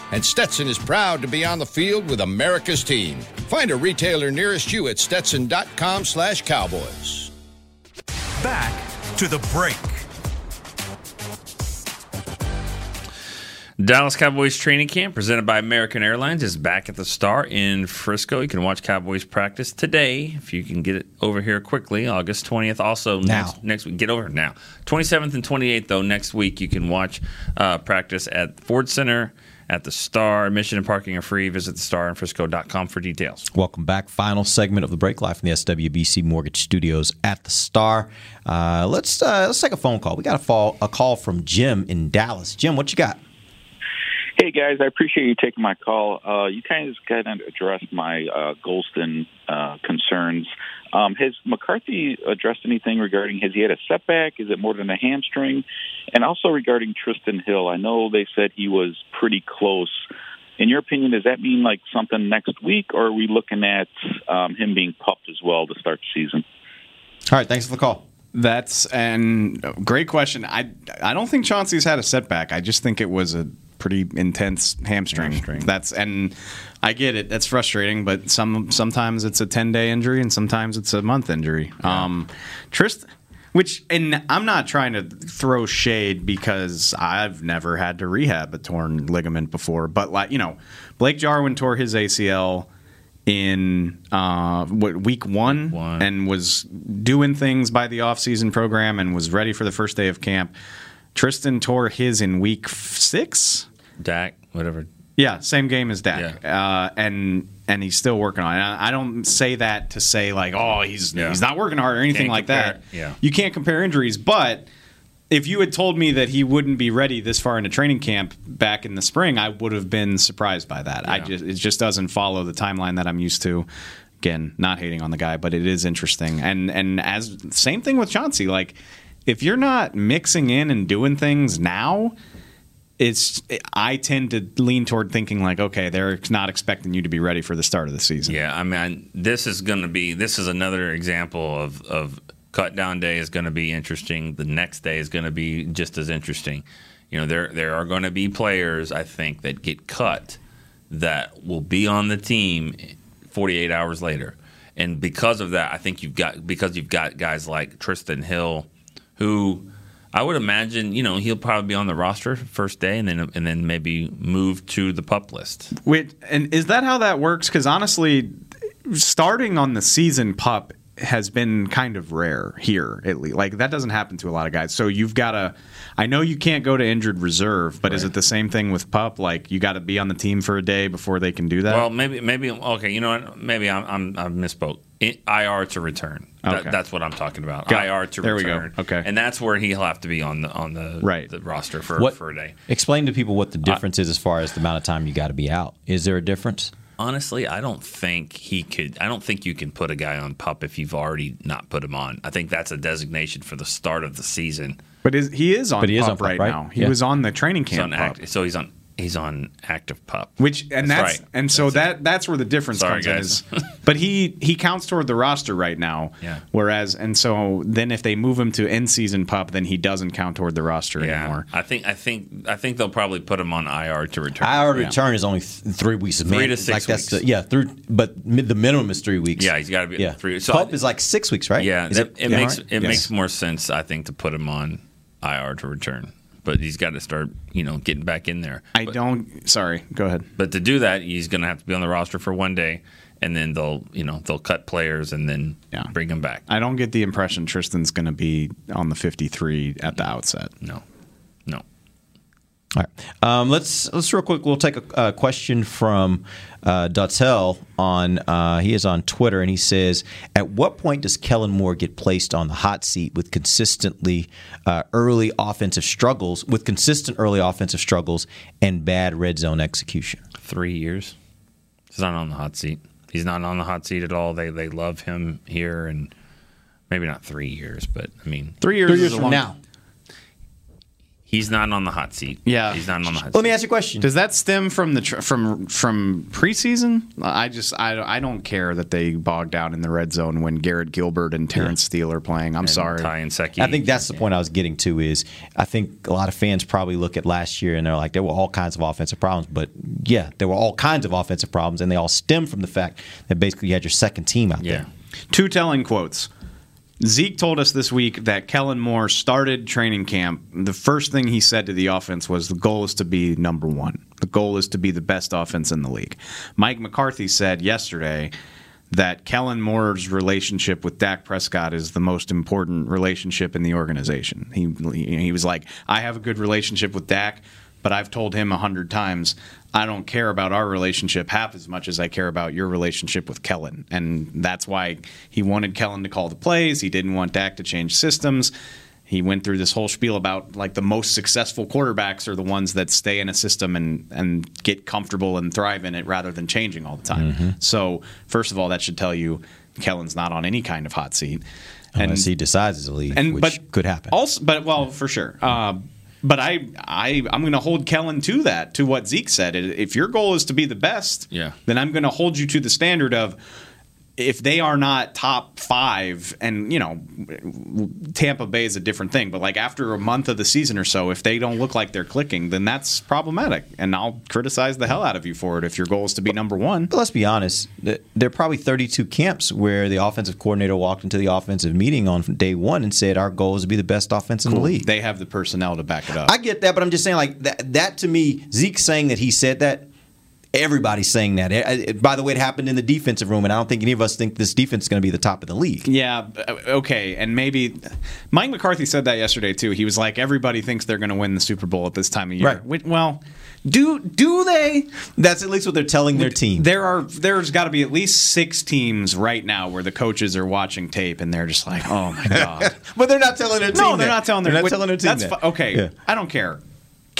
And Stetson is proud to be on the field with America's team. Find a retailer nearest you at stetson.com slash cowboys. Back to the break. Dallas Cowboys training camp presented by American Airlines is back at the Star in Frisco. You can watch Cowboys practice today if you can get it over here quickly. August 20th. Also, Now. next, next week. Get over here now. 27th and 28th, though, next week you can watch uh, practice at Ford Center at the Star. Admission and parking are free. Visit thestarinfrisco.com for details. Welcome back. Final segment of the break live from the SWBC Mortgage Studios at the Star. Uh, let's uh, let's take a phone call. We got a, fall, a call from Jim in Dallas. Jim, what you got? Hey guys, I appreciate you taking my call. Uh, you kind of just kind of addressed my uh, Golston uh, concerns. Um, has McCarthy addressed anything regarding has he had a setback? Is it more than a hamstring? And also regarding Trysten Hill, I know they said he was pretty close. In your opinion, does that mean like something next week, or are we looking at um, him being pupped as well to start the season? All right, thanks for the call. That's and great question. I I don't think Chauncey's had a setback. I just think it was a pretty intense hamstring. That's and I get it. That's frustrating, but some sometimes it's a ten day injury and sometimes it's a month injury. Um, Trist, which and I'm not trying to throw shade because I've never had to rehab a torn ligament before, but like you know, Blake Jarwin tore his ACL in uh, what week one, and was doing things by the offseason program and was ready for the first day of camp. Trysten tore his in week six. Dak, whatever. Yeah, same game as Dak, uh, and and he's still working on it. I I don't say that to say like, oh, he's Yeah. he's not working hard or anything Can't like compare that. Yeah. you can't compare injuries, but if you had told me that he wouldn't be ready this far into training camp back in the spring, I would have been surprised by that. I just it just doesn't follow the timeline that I'm used to. Again, not hating on the guy, but it is interesting. And and as same thing with Chauncey, like if you're not mixing in and doing things now, it's I tend to lean toward thinking like, okay, they're not expecting you to be ready for the start of the season. Yeah, I mean, this is going to be this is another example of of cut down day is going to be interesting. The next day is going to be just as interesting. You know, there there are going to be players I think that get cut that will be on the team 48 hours later. And because of that, I think you've got because you've got guys like Trysten Hill who I would imagine, you know, he'll probably be on the roster first day and then and then maybe move to the pup list. Wait, and is that how that works? Because honestly, starting on the season pup has been kind of rare here at least. Like that doesn't happen to a lot of guys. So you've got to. I know you can't go to injured reserve, but is it the same thing with pup? Like you got to be on the team for a day before they can do that. Well, maybe, maybe okay. You know what? Maybe I'm, I'm I misspoke. IR to return. That- Okay. that's what I'm talking about. Got. IR to There we go. return. Okay. and that's where he'll have to be on the on the Right. the roster for What- for a day. Explain to people what the difference is as far as the amount of time you got to be out. Is there a difference? Honestly, I don't think he could. I don't think you can put a guy on pup if you've already not put him on. I think that's a designation for the start of the season. But is, he is on But he is pup on pup, right, right? now. He Yeah. was on the training He's on camp pup. act, so he's on he's on active pup. Which and that's, right. and so that that's where the difference Sorry, comes in. Is, [laughs] but he he counts toward the roster right now. Yeah. Whereas and so then if they move him to end season pup, then he doesn't count toward the roster Yeah, anymore. I think I think I think they'll probably put him on IR to return. IR Yeah. return is only th- three weeks. Three Man, to six like that's weeks. The, yeah, through, but mid, the minimum is three weeks. Yeah, he's got to be yeah. three. So Pup is like six weeks, right? Yeah, Is it, it yeah. makes Right? it Yes. makes more sense, I think, to put him on IR to return. But he's got to start, you know, getting back in there. I But- don't. Sorry, go ahead. But to do that, he's going to have to be on the roster for one day, and then they'll, you know, they'll cut players and then yeah. bring him back. I don't get the impression Trysten's going to be on the 53 at the outset. No, no. All right. Um, let's let's real quick. We'll take a, a question from uh, Dottel on. Uh, he is on Twitter, and he says, "At what point does Kellen Moore get placed on the hot seat with consistently uh, early offensive struggles, with consistent early offensive struggles and bad red zone execution?" Three years. He's not on the hot seat. He's not on the hot seat at all. They they love him here, and maybe not three years, but I mean Three years, Three is years a from long- now. He's not on the hot seat. Yeah. he's not on the hot. Seat. Let seat. me ask you a question. Does that stem from the tr- from from preseason? I just I, I don't care that they bogged down in the red zone when Garrett Gilbert and Terence Steele are playing. I'm And sorry. Ty Nsekhe. I think that's the point I was getting to. Is I think a lot of fans probably look at last year and they're like, there were all kinds of offensive problems, but yeah, there were all kinds of offensive problems, and they all stem from the fact that basically you had your second team out Yeah. there. Two telling quotes. Zeke told us this week that Kellen Moore started training camp. The first thing he said to the offense was the goal is to be number one. The goal is to be the best offense in the league. Mike McCarthy said yesterday that Kellen Moore's relationship with Dak Prescott is the most important relationship in the organization. He he was like, I have a good relationship with Dak, but I've told him a hundred times I don't care about our relationship half as much as I care about your relationship with Kellen. And that's why he wanted Kellen to call the plays. He didn't want Dak to change systems. He went through this whole spiel about like the most successful quarterbacks are the ones that stay in a system and, and get comfortable and thrive in it rather than changing all the time. So, first of all, that should tell you Kellen's not on any kind of hot seat. Unless he decides to leave, and which but could happen. Also, but well, for sure. Uh, but I, I, I'm going to hold Kellen to that, to what Zeke said. If your goal is to be the best, Yeah. then I'm going to hold you to the standard of if they are not top five, and you know, Tampa Bay is a different thing. But like after a month of the season or so, if they don't look like they're clicking, then that's problematic, and I'll criticize the hell out of you for it if your goal is to be number one. But let's be honest, there are probably 32 camps where the offensive coordinator walked into the offensive meeting on day one and said, "Our goal is to be the best offense in the league." They have the personnel to back it up. I get that, but I'm just saying, like that. That to me, Zeke saying that he said that. Everybody's saying that. Eh, eh, By the way, it happened in the defensive room, and I don't think any of us think this defense is going to be the top of the league. Yeah, uh, okay, and maybe Mike McCarthy said that yesterday too. He was like, everybody thinks they're going to win the Super Bowl at this time of year. Right. Well, do do they? That's at least what they're telling their team. There are there's got to be at least six teams right now where the coaches are watching tape and they're just like, oh my [laughs] god. but they're not telling their team. no, they're not telling their. They're not telling their team. That's that. fi- okay. Yeah. I don't care.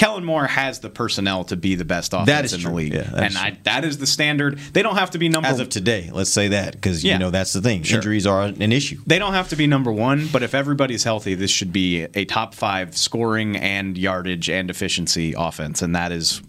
Kellen Moore has the personnel to be the best offense That is in true. the league, Yeah, that and is I, that is the standard. They don't have to be number one. As of today, let's say that because Yeah. you know that's the thing. Sure. Injuries are an issue. They don't have to be number one, but if everybody's healthy, this should be a top five scoring and yardage and efficiency offense, and that is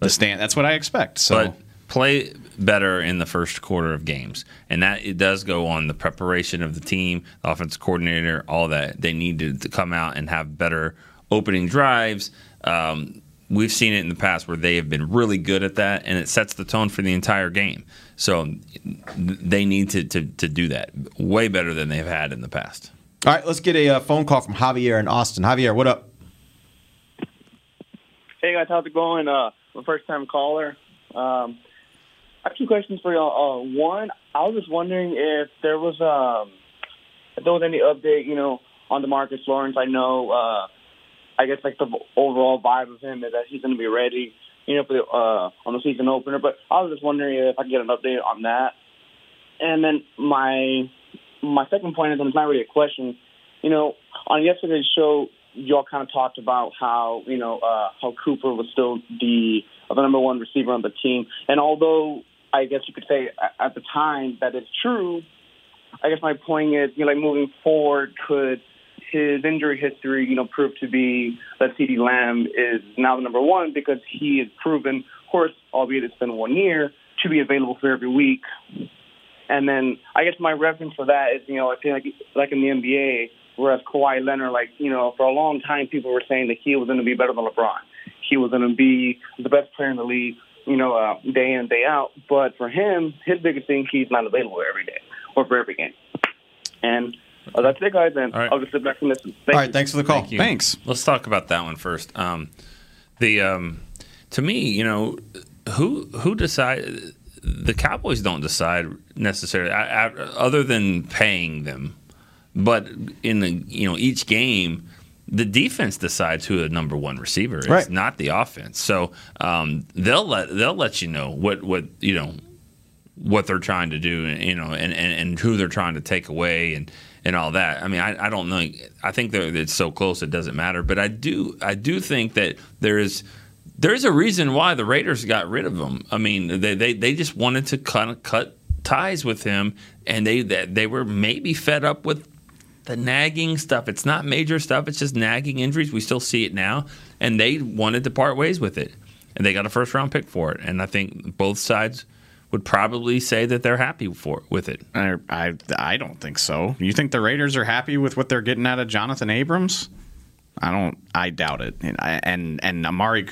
the stand. That's what I expect. So but play better in the first quarter of games, and that it does go on the preparation of the team, the offensive coordinator, all that. They need to, to come out and have better opening drives. Um, we've seen it in the past where they have been really good at that, and it sets the tone for the entire game. So they need to, to, to do that way better than they've had in the past. All right, let's get a uh, phone call from Javier in Austin. Javier, what up? Hey guys, how's it going? Uh, I'm a first time caller. Um, I have two questions for y'all. Uh, one, I was just wondering if there was um, if there was any update, you know, on Demarcus Lawrence. I know, uh, I guess like the overall vibe of him is that he's going to be ready, you know, for the uh, on the season opener. But I was just wondering if I could get an update on that. And then my my second point is, and it's not really a question. You know, on yesterday's show, y'all kind of talked about how you know uh, how Cooper was still the uh, the number one receiver on the team, and although I guess you could say at the time that is true, I guess my point is, you know, like moving forward, could his injury history, you know, proved to be that CeeDee Lamb is now the number one because he is proven, of course, albeit it's been one year, to be available for every week. And then I guess my reference for that is, you know, I feel like like in the NBA, whereas Kawhi Leonard, like, you know, for a long time people were saying that he was going to be better than LeBron. He was going to be the best player in the league, you know, uh, day in day out. But for him, his biggest thing, he's not available every day or for every game. And uh, that's it, guys. And I'll just sit back and listen. Thank you. thanks for the call. Thank you. Let's talk about that one first. Um, the um, to me, you know, who who decide? The Cowboys don't decide necessarily, I, I, other than paying them. But in the you know each game, the defense decides who the number one receiver is, Right. not the offense. So um, they'll let they'll let you know what what you know what they're trying to do, you know, and, and, and who they're trying to take away and, and all that. I mean, I, I don't know. I think that it's so close it doesn't matter. But I do I do think that there is there's a reason why the Raiders got rid of him. I mean, they they, they just wanted to kind of cut ties with him, and they they they were maybe fed up with the nagging stuff. It's not major stuff. It's just nagging injuries. We still see it now, and they wanted to part ways with it, and they got a first round pick for it. And I think both sides would probably say that they're happy for with it. I, I I don't think so. You think the Raiders are happy with what they're getting out of Jonathan Abrams? I don't. I doubt it. And and, and Amari,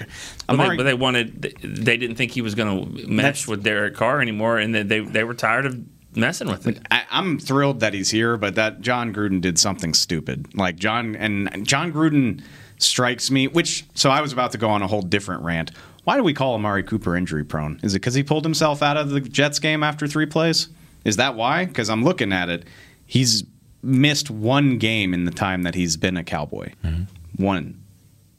But they, but they wanted. They didn't think he was going to mesh with Derek Carr anymore, and they they, were tired of messing with it. I, I'm thrilled that he's here, but that Jon Gruden did something stupid. Like Jon and Jon Gruden strikes me. Which so I was about to go on a whole different rant. Why do we call Amari Cooper injury prone? Is it because he pulled himself out of the Jets game after three plays? Is that why? Because I'm looking at it. He's missed one game in the time that he's been a Cowboy. Mm-hmm. One.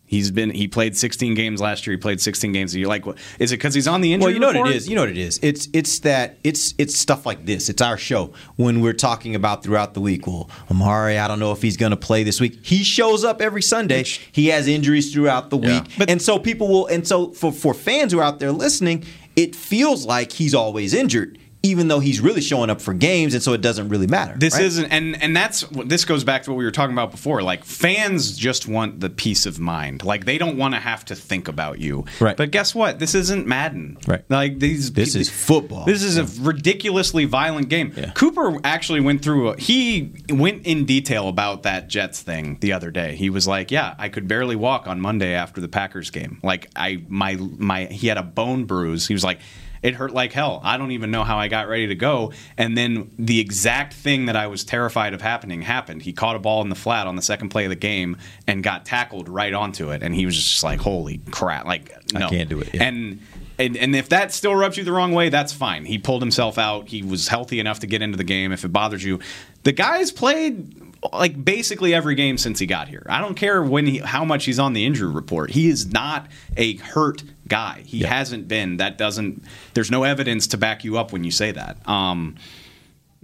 He's been he played 16 games last year. He played 16 games a year. Like, what- is it because he's on the injury? Well, you know report? what it is. You know what it is. It's it's that it's it's stuff like this. It's our show when we're talking about throughout the week. Well, Amari, I don't know if he's going to play this week. He shows up every Sunday. He has injuries throughout the week, But and so people will. And so for for fans who are out there listening, it feels like he's always injured, even though he's really showing up for games, and so it doesn't really matter. This right? isn't, and and that's this goes back to what we were talking about before. Like fans just want the peace of mind. Like they don't want to have to think about you. Right. But guess what? This isn't Madden. Right. Like these. This is football. This is a ridiculously violent game. Cooper actually went through. A, he went in detail about that Jets thing the other day. He was like, "Yeah, I could barely walk on Monday after the Packers game. Like I my my he had a bone bruise. He was like." It hurt like hell. I don't even know how I got ready to go. And then the exact thing that I was terrified of happening happened. He caught a ball in the flat on the second play of the game and got tackled right onto it. And he was just like, "Holy crap!" Like, no. I can't do it, yeah. And and, and if that still rubs you the wrong way, that's fine. He pulled himself out. He was healthy enough to get into the game. If it bothers you, the guy's played like basically every game since he got here. I don't care when he, how much he's on the injury report. He is not a hurt guy. He hasn't been. That doesn't. There's no evidence to back you up when you say that. Um,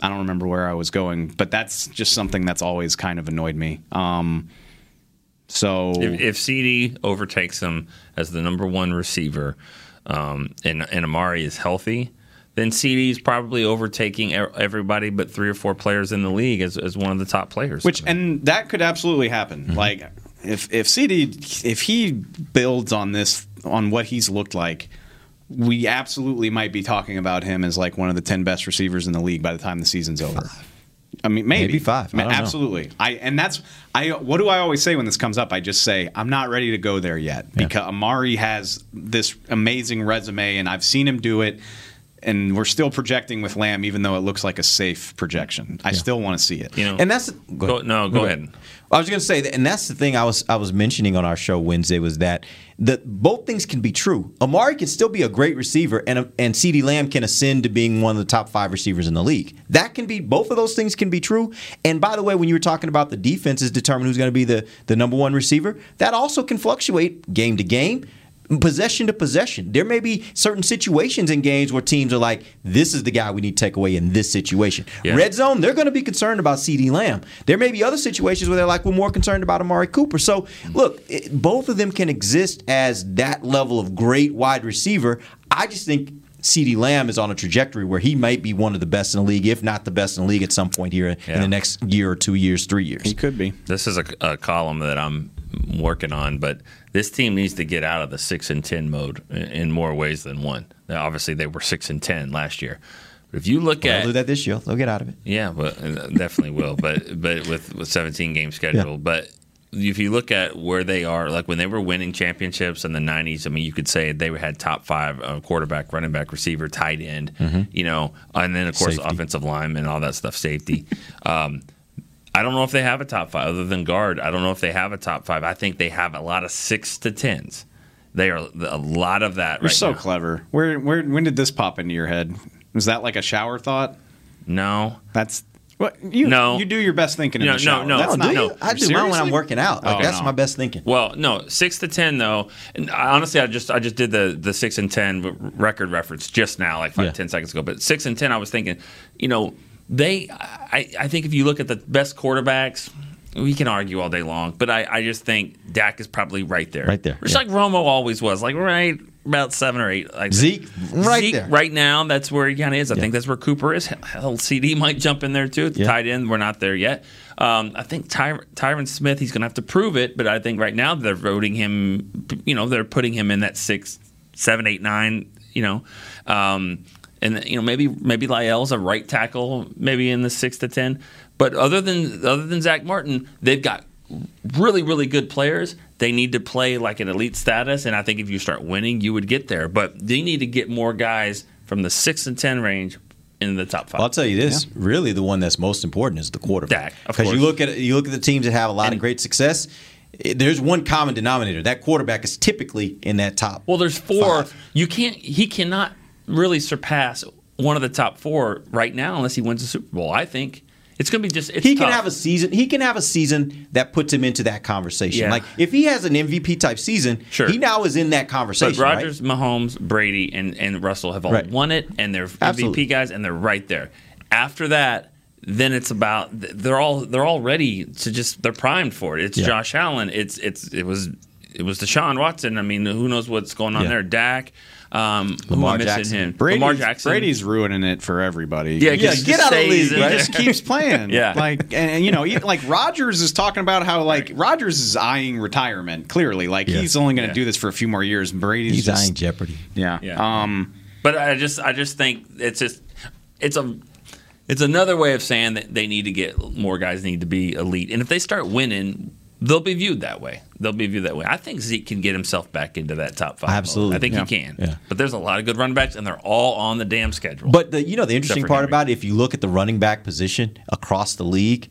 I don't remember where I was going, but that's just something that's always kind of annoyed me. Um, so If, if CeeDee overtakes him as the number one receiver, um, and and Amari is healthy, then CeeDee is probably overtaking everybody but three or four players in the league as, as one of the top players. Which and that could absolutely happen. Like if if CeeDee if he builds on this on what he's looked like, we absolutely might be talking about him as like one of the ten best receivers in the league by the time the season's over. I mean, maybe, Maybe five. I don't know. absolutely. I and that's I. What do I always say when this comes up? I just say I'm not ready to go there yet because Amari has this amazing resume, and I've seen him do it. And we're still projecting with Lamb, even though it looks like a safe projection. I still want to see it. You know, and that's Go- no, go ahead. I was going to say, that, and that's the thing I was I was mentioning on our show Wednesday was that that both things can be true. Amari can still be a great receiver, and and CeeDee Lamb can ascend to being one of the top five receivers in the league. That can be both of those things can be true. And by the way, when you were talking about the defenses determine who's going to be the the number one receiver, that also can fluctuate game to game possession to possession. There may be certain situations in games where teams are like, this is the guy we need to take away in this situation. Yeah. Red zone, they're going to be concerned about CeeDee Lamb. There may be other situations where they're like, we're more concerned about Amari Cooper. So, mm. look, it, both of them can exist as that level of great wide receiver. I just think CeeDee Lamb is on a trajectory where he might be one of the best in the league, if not the best in the league at some point here in the next year or two years, three years. He could be. This is a, a column that I'm working on, but this team needs to get out of the six and ten mode in, more ways than one. Now, obviously, they were six and ten last year. But if you look Well, at they'll do that this year. They'll get out of it. Yeah, but uh, definitely will. But [laughs] but with with 17 game schedule, but if you look at where they are, like when they were winning championships in the 90s, I mean, you could say they had top five uh, quarterback, running back, receiver, tight end, Mhm. you know, and then of course Safety. offensive line and all that stuff, safety. [laughs] Um, I don't know if they have a top five other than guard. I don't know if they have a top five. I think they have a lot of six to tens. They are a lot of that You're right so now. clever. Where where when did this pop into your head? Was that like a shower thought? No, that's Well, you, No. you do your best thinking in No, the shower. no, no. That's No, not, do you? I do mine when I'm working out. Like Oh, that's no. my best thinking. Well, no, six to ten though. And I- honestly, I just I just did the the six and ten record reference just now, like five Yeah. ten seconds ago. But six and ten, I was thinking, you know, they. I I think if you look at the best quarterbacks. We can argue all day long, but I, I just think Dak is probably right there. Right there, Just yeah. like Romo always was, like right about seven or eight. Like Zeke, right Zeke, there. right now, that's where he kind of is. I think that's where Cooper is. Hell, CeeDee might jump in there too. Yeah. Tight end, we're not there yet. Um, I think Ty- Tyron Smith, he's going to have to prove it, but I think right now they're voting him. You know, they're putting him in that six, seven, eight, nine. You know, um, and you know maybe maybe La'el's a right tackle, maybe in the six to ten. But other than other than Zack Martin, they've got really really good players. They need to play like an elite status, and I think if you start winning, you would get there. But they need to get more guys from the six and ten range in the top five. I'll tell you this: really, the one that's most important is the quarterback. Because you look at you look at the teams that have a lot of great success. Eh, there's one common denominator. That quarterback is typically in that top. Well, there's four. You can't. He cannot really surpass one of the top four right now unless he wins the Super Bowl. I think it's going to be just. It's he can tough. have a season. He can have a season that puts him into that conversation. Yeah. Like if he has an MVP type season, Sure. he now is in that But conversation. Rodgers, Mahomes, Brady, and, and Russell have all Right. won it, and they're Absolutely. MVP guys, and they're right there. After that, then it's about they're all they're all ready to just they're primed for it. It's Yeah. Josh Allen. It's it's it was it was Deshaun Watson. I mean, who knows what's going on Yeah. there? Dak, um, Lamar Jackson. him? Brady's, Lamar Jackson. Brady's ruining it for everybody. Yeah, 'cause Yeah, he get just out of the stays league, He just keeps [laughs] playing. Yeah. like and, and, you know, he, like Rodgers is talking about how like Rodgers is eyeing retirement. Clearly, like Yeah. he's only going to Yeah. do this for a few more years. Brady's He's just, eyeing Jeopardy. Yeah. Yeah. Um. But I just I just think it's just it's a it's another way of saying that they need to get more guys need to be elite. And if they start winning, they'll be viewed that way. They'll be viewed that way. I think Zeke can get himself back into that top five. mode. Absolutely. I think Yeah. he can. Yeah. But there's a lot of good running backs and they're all on the damn schedule. But the you know the interesting part Henry. about it, if you look at the running back position across the league,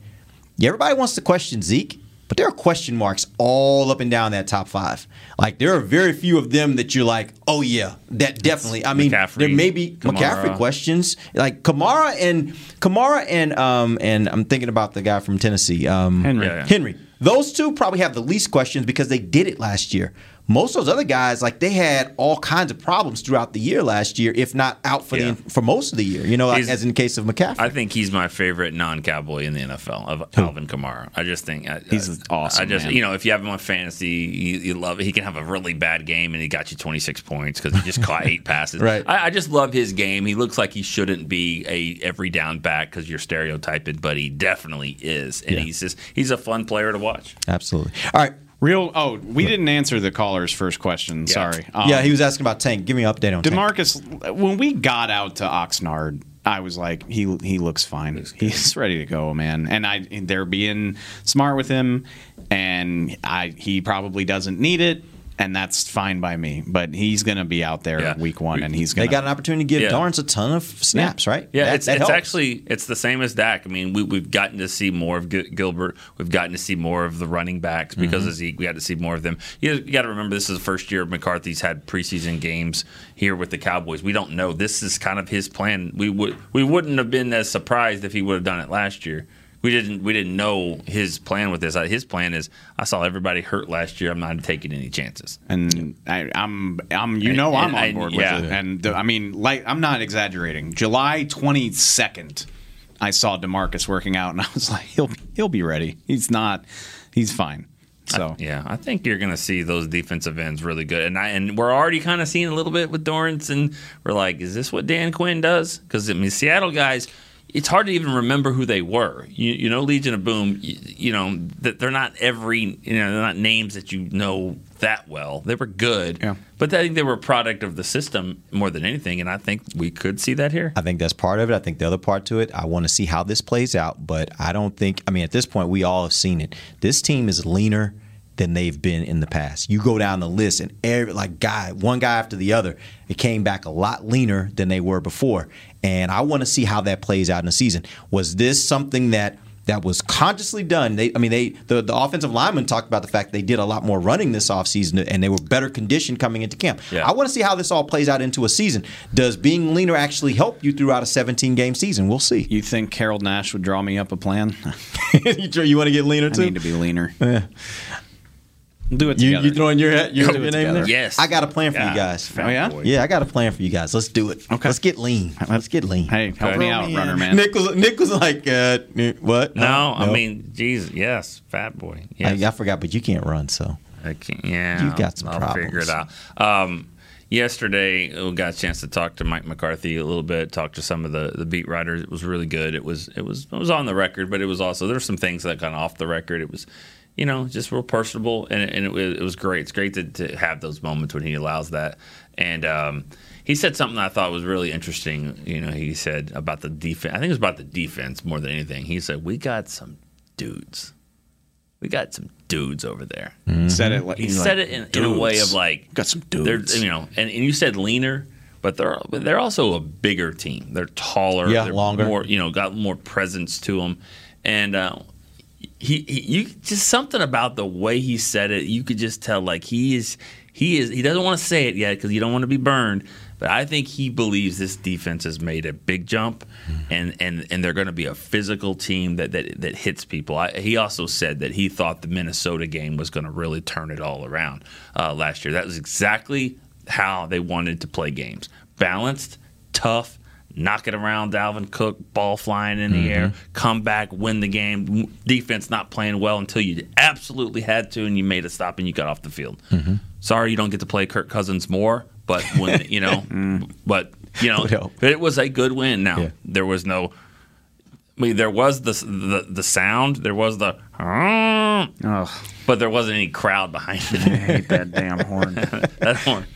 yeah, everybody wants to question Zeke, but there are question marks all up and down that top five. Like there are very few of them that you're like, oh yeah, that definitely. I mean, McCaffrey, there may be Kamara. McCaffrey questions like Kamara and Kamara and um and I'm thinking about the guy from Tennessee, um, Henry. Yeah. Henry. Those two probably have the least questions because they did it last year. Most of those other guys, like they had all kinds of problems throughout the year last year, if not out for Yeah. the for most of the year. You know, like, as in the case of McCaffrey. I think he's my favorite non-cowboy in the NFL of Alvin Kamara. I just think I, He's I, awesome, I just man. you know if you have him on fantasy, you, you love it. He can have a really bad game and he got you 26 points because he just [laughs] caught eight passes. Right. I, I just love his game. He looks like he shouldn't be a every down back because you're stereotyping, but he definitely is, and Yeah. he's just he's a fun player to watch. Absolutely. All right. Real. Oh, we didn't answer the caller's first question. Sorry. Um, yeah, he was asking about Tank. Give me an update on Tank. Demarcus, when we got out to Oxnard, I was like, he he looks fine. He's ready to go, man. And I they're being smart with him, and I he probably doesn't need it, and that's fine by me. But he's gonna be out there Yeah. week one, and he's gonna. got an opportunity to give Yeah. Dorance a ton of snaps, right? Yeah, That- it's, that it's actually it's the same as Dak. I mean, we, we've gotten to see more of Gilbert. We've gotten to see more of the running backs because Mhm. of Zeke. We got to see more of them. You, you got to remember, this is the first year McCarthy's had preseason games here with the Cowboys. We don't know. This is kind of his plan. We would we wouldn't have been as surprised if he would have done it last year. We didn't we didn't know his plan with this. His plan is I saw everybody hurt last year. I'm not taking any chances. and I, I'm, I'm, you And- know, I'm and on I- board yeah. with it. And the, I mean, like, I'm not exaggerating. July 22nd, I saw Demarcus working out, and I was [laughs] like, he'll, he'll be ready. He's not, he's fine. So Yeah, I think you're going to see those defensive ends really good, and I and we're already kind of seeing a little bit with Dorance, and we're like, is this what Dan Quinn does? Because I mean, Seattle guys, it's hard to even remember who they were. You, you know, Legion of Boom, you, you know that they're not every, you know, they're not names that you know that well. They were good, Yeah. but I think they were a product of the system more than anything, and I think we could see that here. I think that's part of it. I think the other part to it, I want to see how this plays out, but I don't think, I mean, at this point, we all have seen it. This team is leaner than they've been in the past. You go down the list, and every, like guy, one guy after the other, it came back a lot leaner than they were before. And I want to see how that plays out in the season. Was this something that that was consciously done. They, I mean, they the, the offensive lineman talked about the fact they did a lot more running this offseason and they were better conditioned coming into camp. Yeah. I want to see how this all plays out into a season. Does being leaner actually help you throughout a 17 game season? We'll see. You think Harold Nash would draw me up a plan? [laughs] you, you want to get leaner too? I need to be leaner. Yeah. We'll do it You, together. you throwing your, your, Do your it name together. there? Yes. I got a plan for Yeah. you guys. Oh, yeah? Yeah, I got a plan for you guys. Let's do it. Okay. Let's get lean. Let's get lean. Hey, help me out, runner man. Nick was Nick was like, uh, what? No, Huh? I mean, Jesus, yes, fat boy. Yes. I, I forgot, but you can't run, so I can't. Yeah, You've got some I'll problems. figure it out. Um, yesterday, we got a chance to talk to Mike McCarthy a little bit. Talk to some of the, the beat writers. It was really good. It was it was it was on the record, but it was also there were some things that got off the record. It was. You know, just real personable, and, and it, was, it was great. It's great to, to have those moments when he allows that. And um, he said something I thought was really interesting. You know, he said about the defense. I think it was about the defense more than anything. He said, "We got some dudes. We got some dudes over there." Said it like he said like, it in, in a way of like got some dudes. you know and, and you said leaner but they're they're also a bigger team they're taller Yeah, they're longer. more you know got more presence to them and uh, he, he you just something about the way he said it you could just tell like he is he is he doesn't want to say it yet because you don't want to be burned but I think he believes this defense has made a big jump, and and, and they're going to be a physical team that that, that hits people. I, he also said that he thought the Minnesota game was going to really turn it all around uh, last year. That was exactly how they wanted to play games: balanced, tough, knock it around. Dalvin Cook, ball flying in the mm-hmm. air, come back, win the game. Defense not playing well until you absolutely had to, and you made a stop and you got off the field. Mm-hmm. Sorry, you don't get to play Kirk Cousins more, but when [laughs] you know, mm. but you know, but it was a good win. Now there was no. I mean, there was the the, the sound. There was the, but there wasn't any crowd behind it. I hate that damn horn. [laughs] that horn.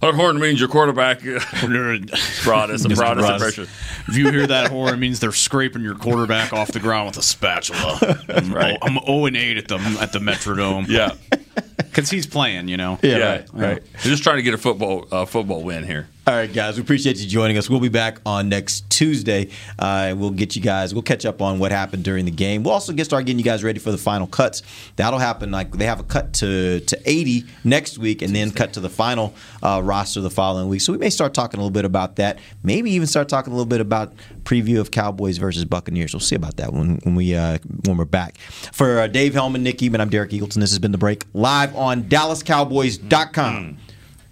That horn means your quarterback [laughs] brought us, brought us a [laughs] pressure. If you hear that horn, it means they're scraping your quarterback off the ground with a spatula. [laughs] I'm, Right. I'm 0 and 8 at the at the Metrodome. Yeah, because he's playing. You know. Yeah, right. right. We're just trying to get a football uh, football win here. All right, guys, we appreciate you joining us. We'll be back on next Tuesday. Uh, we'll get you guys, we'll catch up on what happened during the game. We'll also get start getting you guys ready for the final cuts. That'll happen like they have a cut to, to 80 next week and then cut to the final uh, roster the following week. So we may start talking a little bit about that. Maybe even start talking a little bit about preview of Cowboys versus Buccaneers. We'll see about that when, when, we, uh, when we're back. For uh, Dave Helman, Nick Eatman, I'm Derek Eagleton. This has been The Break live on DallasCowboys.com